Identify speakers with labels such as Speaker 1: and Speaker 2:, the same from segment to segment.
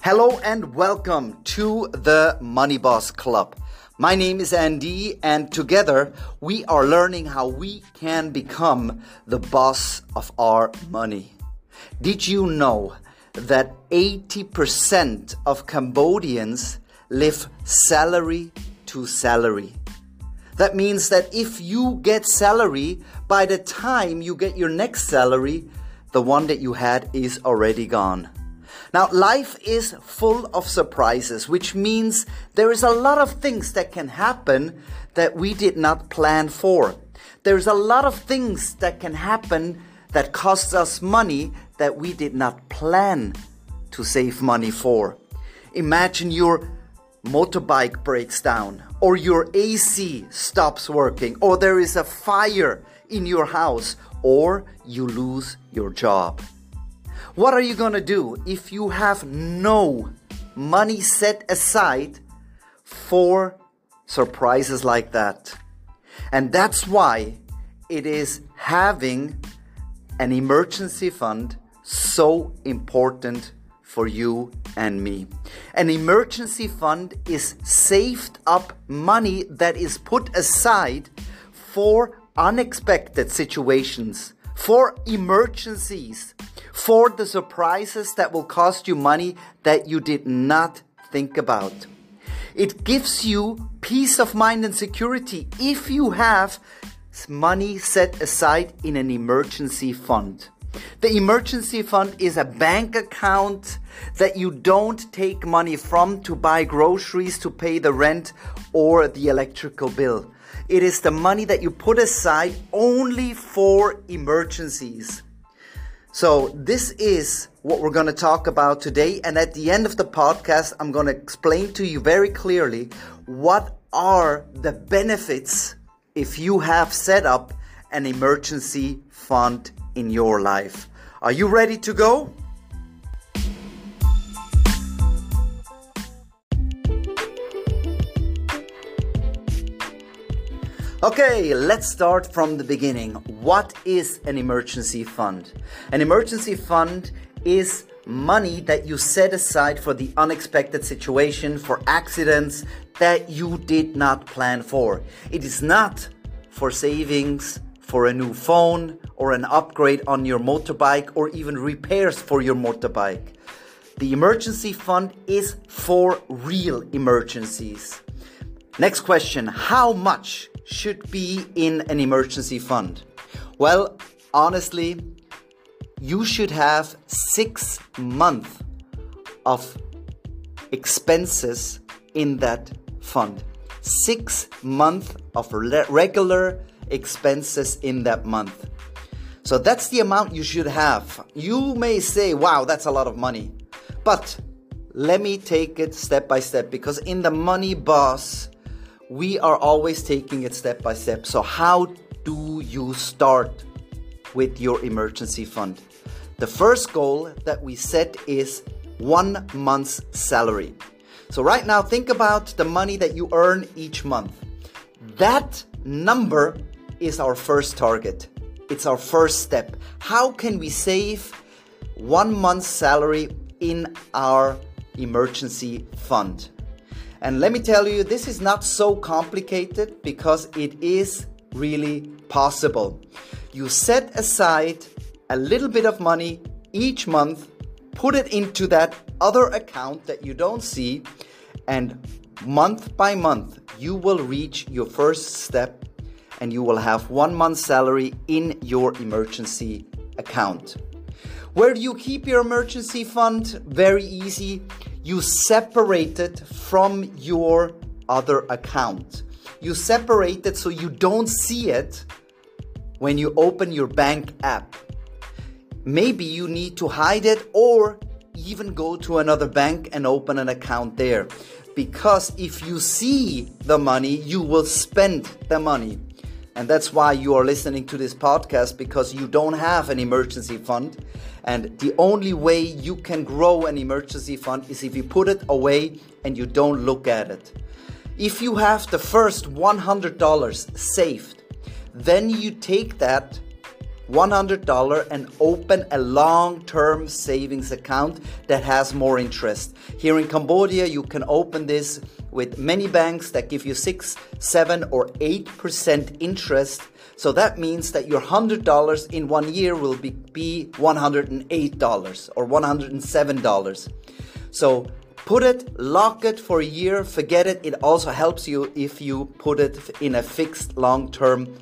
Speaker 1: Hello and welcome to the Money Boss Club. My name is Andy, and together we are learning how we can become the boss of our money. Did you know that 80% of Cambodians live salary to salary? That means that if you get salary, by the time you get your next salary, the one that you had is already gone. Now, life is full of surprises, which means there is a lot of things that can happen that we did not plan for. There's a lot of things that can happen that cost us money that we did not plan to save money for. Imagine your motorbike breaks down, or your AC stops working, or there is a fire in your house, or you lose your job. What are you to do if you have no money set aside for surprises like that? And that's why it is having an emergency fund so important for you and me. An emergency fund is saved up money that is put aside for unexpected situations, for emergencies, for the surprises that will cost you money that you did not think about. It gives you peace of mind and security if you have money set aside in an emergency fund. The emergency fund is a bank account that you don't take money from to buy groceries, to pay the rent, or the electrical bill. It is the money that you put aside only for emergencies. So, this is what we're going to talk about today. And at the end of the podcast, I'm going to explain to you very clearly what are the benefits if you have set up an emergency fund in your life. Are you ready to go? Okay, let's start from the beginning. What is an emergency fund? An emergency fund is money that you set aside for the unexpected situation, for accidents that you did not plan for. It is not for savings for a new phone or an upgrade on your motorbike or even repairs for your motorbike. The emergency fund is for real emergencies. Next question How much should be in an emergency fund? Well, honestly, you should have six months of expenses in that fund. Six months of regular expenses in that month. So that's the amount you should have. You may say, wow, that's a lot of money. But let me take it step by step because in the Money Boss we are always taking it step by step. So, how do you start with your emergency fund? The first goal that we set is one month's salary. So, right now, think about the money that you earn each month. That number is our first target. It's our first step. How can we save one month's salary in our emergency fund? And let me tell you, this is not so complicated because it is really possible. You set aside a little bit of money each month, put it into that other account that you don't see, and month by month, you will reach your first step and you will have one month's salary in your emergency account. Where do you keep your emergency fund? Very easy you separate it from your other account. You separate it so you don't see it when you open your bank app. Maybe you need to hide it or even go to another bank and open an account there. Because if you see the money, you will spend the money. And that's why you are listening to this podcast because you don't have an emergency fund. And the only way you can grow an emergency fund is if you put it away and you don't look at it. If you have the first $100 saved, then you take that $100 and open a long term savings account that has more interest. Here in Cambodia, you can open this with many banks that give you 6, 7, or 8% interest. So that means that your $100 in one year will be, be $108 or $107. So put it, lock it for a year, forget it. It also helps you if you put it in a fixed long term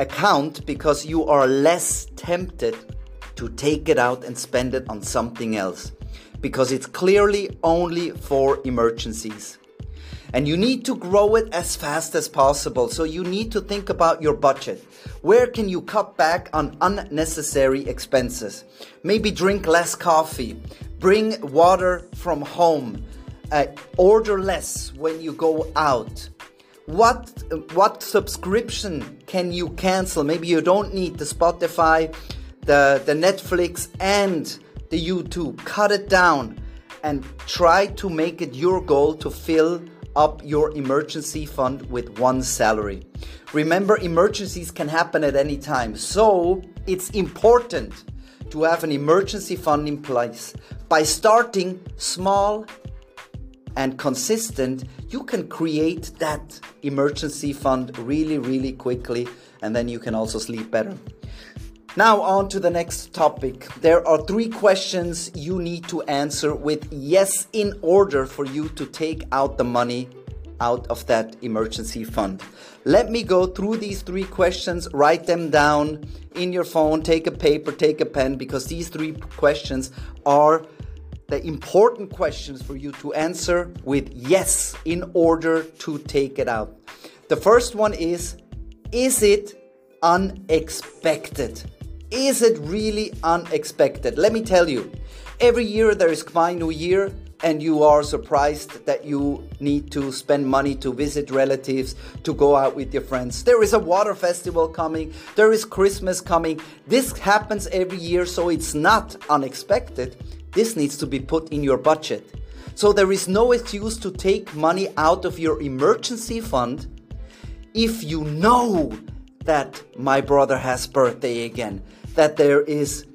Speaker 1: account because you are less tempted to take it out and spend it on something else because it's clearly only for emergencies. And you need to grow it as fast as possible. So you need to think about your budget. Where can you cut back on unnecessary expenses? Maybe drink less coffee, bring water from home, uh, order less when you go out. What what subscription can you cancel? Maybe you don't need the Spotify, the the Netflix and the YouTube. Cut it down and try to make it your goal to fill up your emergency fund with one salary. Remember, emergencies can happen at any time, so it's important to have an emergency fund in place. By starting small and consistent, you can create that emergency fund really, really quickly, and then you can also sleep better. Now, on to the next topic. There are three questions you need to answer with yes in order for you to take out the money out of that emergency fund. Let me go through these three questions, write them down in your phone, take a paper, take a pen, because these three questions are the important questions for you to answer with yes in order to take it out. The first one is Is it unexpected? Is it really unexpected? Let me tell you, every year there is Khmer New Year, and you are surprised that you need to spend money to visit relatives, to go out with your friends. There is a water festival coming, there is Christmas coming. This happens every year, so it's not unexpected. This needs to be put in your budget. So there is no excuse to take money out of your emergency fund if you know that my brother has birthday again, that there is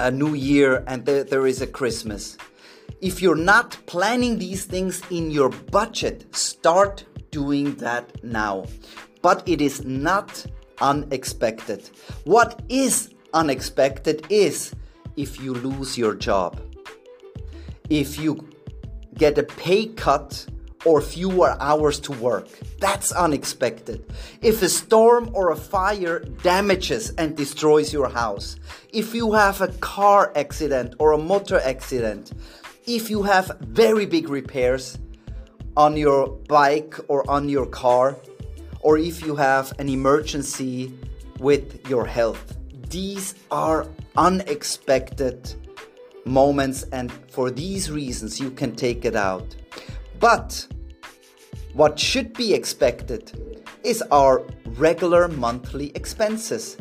Speaker 1: a new year and there is a Christmas. If you're not planning these things in your budget, start doing that now. But it is not unexpected. What is unexpected is if you lose your job, if you get a pay cut or fewer hours to work. That's unexpected. If a storm or a fire damages and destroys your house, if you have a car accident or a motor accident, if you have very big repairs on your bike or on your car, or if you have an emergency with your health. These are unexpected moments, and for these reasons, you can take it out. But what should be expected is our regular monthly expenses.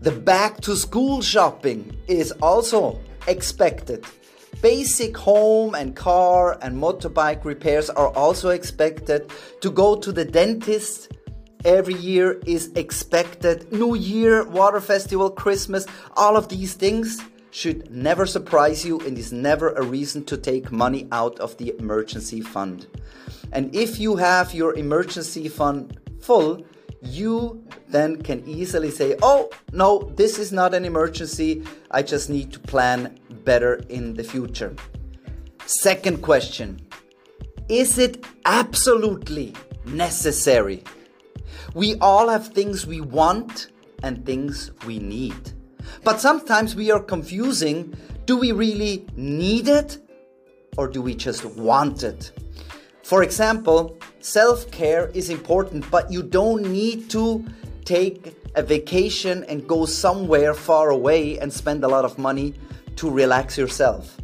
Speaker 1: The back to school shopping is also expected. Basic home and car and motorbike repairs are also expected. To go to the dentist every year is expected. New Year, Water Festival, Christmas, all of these things should never surprise you and is never a reason to take money out of the emergency fund. And if you have your emergency fund full, you then can easily say, oh, no, this is not an emergency. I just need to plan better in the future. Second question Is it absolutely necessary? We all have things we want and things we need. But sometimes we are confusing do we really need it or do we just want it? For example, self care is important, but you don't need to take a vacation and go somewhere far away and spend a lot of money to relax yourself.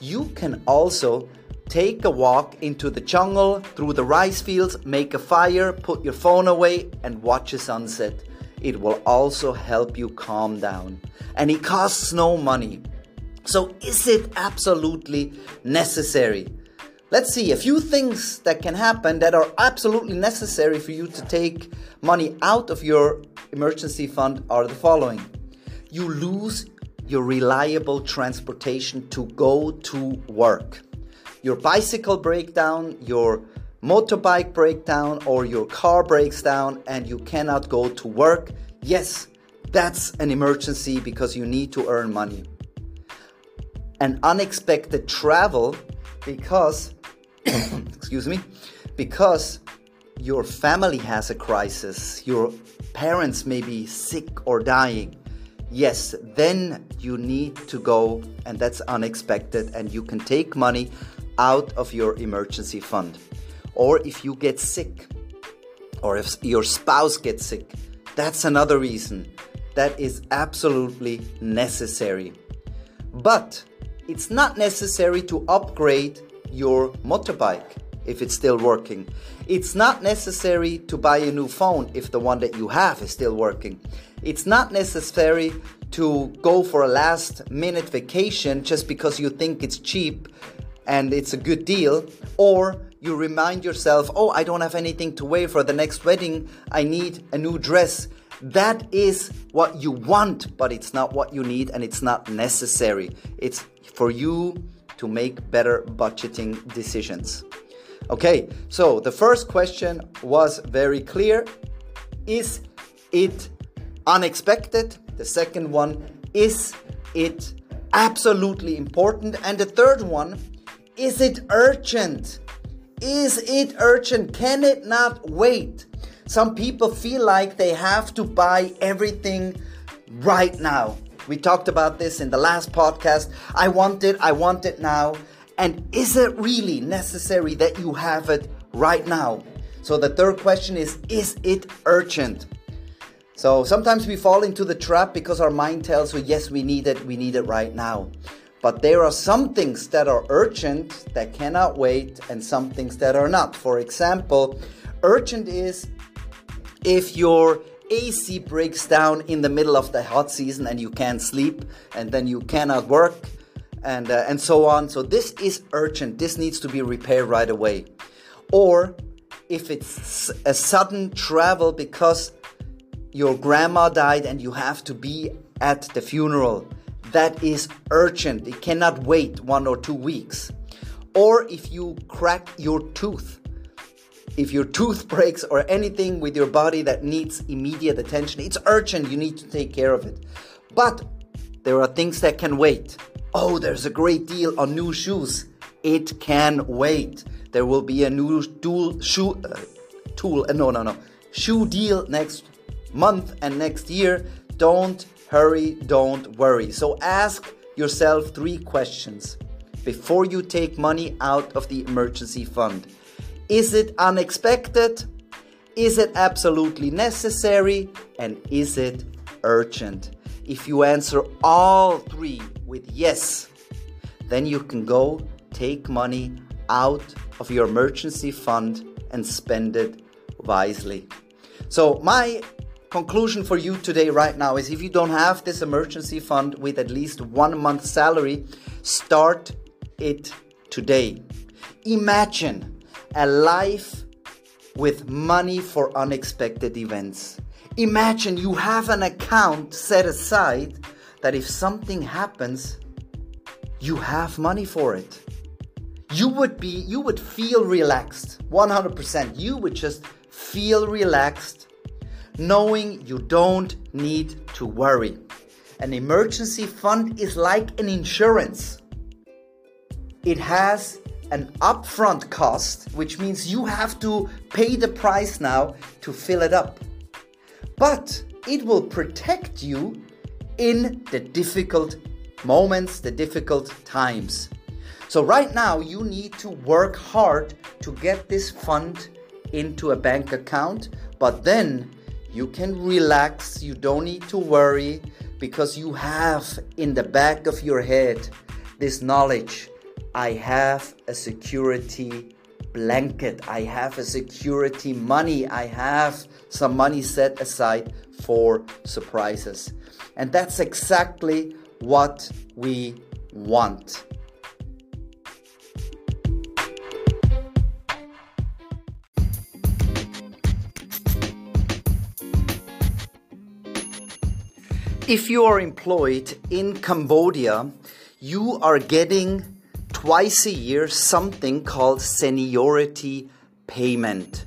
Speaker 1: You can also take a walk into the jungle, through the rice fields, make a fire, put your phone away, and watch a sunset. It will also help you calm down. And it costs no money. So, is it absolutely necessary? Let's see a few things that can happen that are absolutely necessary for you to take money out of your emergency fund are the following you lose your reliable transportation to go to work. Your bicycle breakdown, your motorbike breakdown, or your car breaks down and you cannot go to work. Yes, that's an emergency because you need to earn money. An unexpected travel because, excuse me, because your family has a crisis, your parents may be sick or dying yes, then you need to go, and that's unexpected, and you can take money out of your emergency fund. Or if you get sick, or if your spouse gets sick, that's another reason. That is absolutely necessary. But it's not necessary to upgrade your motorbike if it's still working. It's not necessary to buy a new phone if the one that you have is still working. It's not necessary to go for a last minute vacation just because you think it's cheap and it's a good deal, or you remind yourself, oh, I don't have anything to wear for the next wedding, I need a new dress. That is what you want, but it's not what you need and it's not necessary. It's for you to make better budgeting decisions. Okay, so the first question was very clear. Is it unexpected. The second one, is it absolutely important? And the third one, is it urgent? Is it urgent? Can it not wait? Some people feel like they have to buy everything right now. We talked about this in the last podcast. I want it, I want it now. And is it really necessary that you have it right now? So the third question is Is it urgent? So sometimes we fall into the trap because our mind tells us, yes, we need it, we need it right now. But there are some things that are urgent that cannot wait, and some things that are not. For example, urgent is if your AC breaks down in the middle of the hot season and you can't sleep, and then you cannot work, and, uh, and so on. So, this is urgent. This needs to be repaired right away. Or if it's a sudden travel because your grandma died and you have to be at the funeral. That is urgent. It cannot wait one or two weeks. Or if you crack your tooth, if your tooth breaks or anything with your body that needs immediate attention, it's urgent. You need to take care of it. But there are things that can wait. Oh, there's a great deal on new shoes. It can wait. There will be a new dual shoe uh, tool. Uh, no, no, no. Shoe deal next month and next year. Don't hurry, don't worry. So ask yourself three questions before you take money out of the emergency fund. Is it unexpected? Is it absolutely necessary? And is it urgent? If you answer all three with yes, then you can go take money out of your emergency fund and spend it wisely. So, my conclusion for you today, right now, is if you don't have this emergency fund with at least one month salary, start it today. Imagine a life with money for unexpected events. Imagine you have an account set aside that if something happens, you have money for it. You would be you would feel relaxed 100%. You would just feel relaxed knowing you don't need to worry. An emergency fund is like an insurance. It has an upfront cost, which means you have to pay the price now to fill it up. But it will protect you in the difficult moments, the difficult times. So, right now, you need to work hard to get this fund into a bank account, but then you can relax, you don't need to worry because you have in the back of your head this knowledge I have a security blanket, I have a security money, I have some money set aside for surprises. And that's exactly what we want. If you are employed in Cambodia, you are getting twice a year something called seniority payment.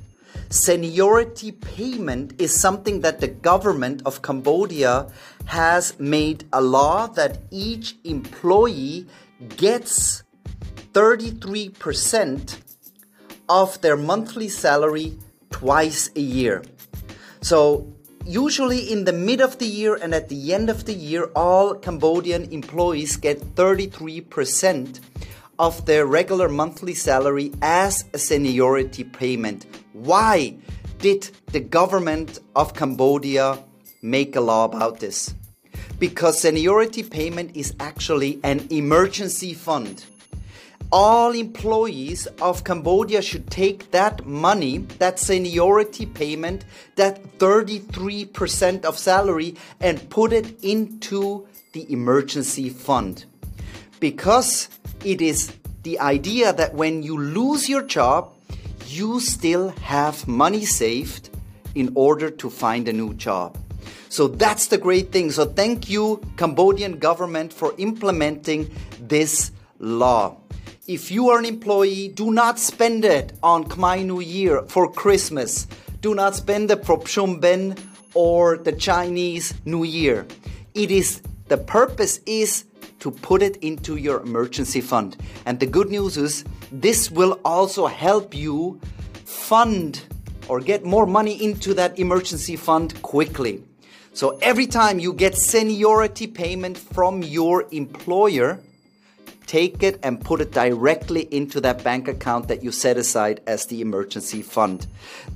Speaker 1: Seniority payment is something that the government of Cambodia has made a law that each employee gets 33% of their monthly salary twice a year. So usually in the mid of the year and at the end of the year, all Cambodian employees get 33% of their regular monthly salary as a seniority payment. Why did the government of Cambodia make a law about this? Because seniority payment is actually an emergency fund all employees of Cambodia should take that money, that seniority payment, that 33% of salary, and put it into the emergency fund. Because it is the idea that when you lose your job, you still have money saved in order to find a new job. So that's the great thing. So thank you, Cambodian government, for implementing this law. If you are an employee, do not spend it on Khmer New Year for Christmas. Do not spend it for Ben or the Chinese New Year. It is the purpose is to put it into your emergency fund. And the good news is this will also help you fund or get more money into that emergency fund quickly. So every time you get seniority payment from your employer, take it and put it directly into that bank account that you set aside as the emergency fund.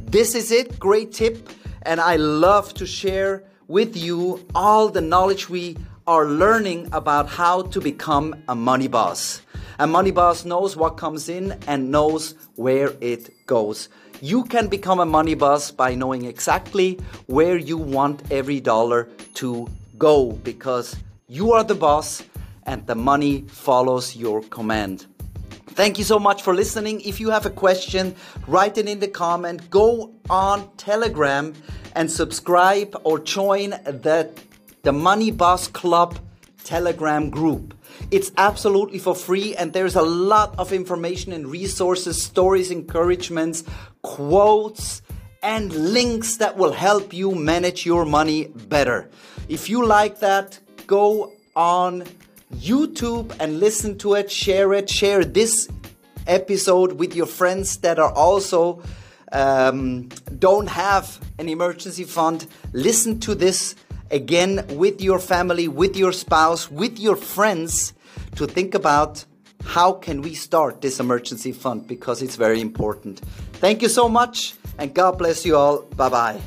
Speaker 1: This is it, great tip, and I love to share with you all the knowledge we are learning about how to become a money boss. A money boss knows what comes in and knows where it goes. You can become a money boss by knowing exactly where you want every dollar to go because you are the boss and the money follows your command. Thank you so much for listening. If you have a question, write it in the comment. Go on Telegram and subscribe or join the, the Money Boss Club Telegram group. It's absolutely for free, and there's a lot of information and resources, stories, encouragements, quotes, and links that will help you manage your money better. If you like that, go on YouTube and listen to it, share it, share this episode with your friends that are also um, don't have an emergency fund. Listen to this again with your family, with your spouse, with your friends to think about how can we start this emergency fund because it's very important. Thank you so much and God bless you all. Bye bye.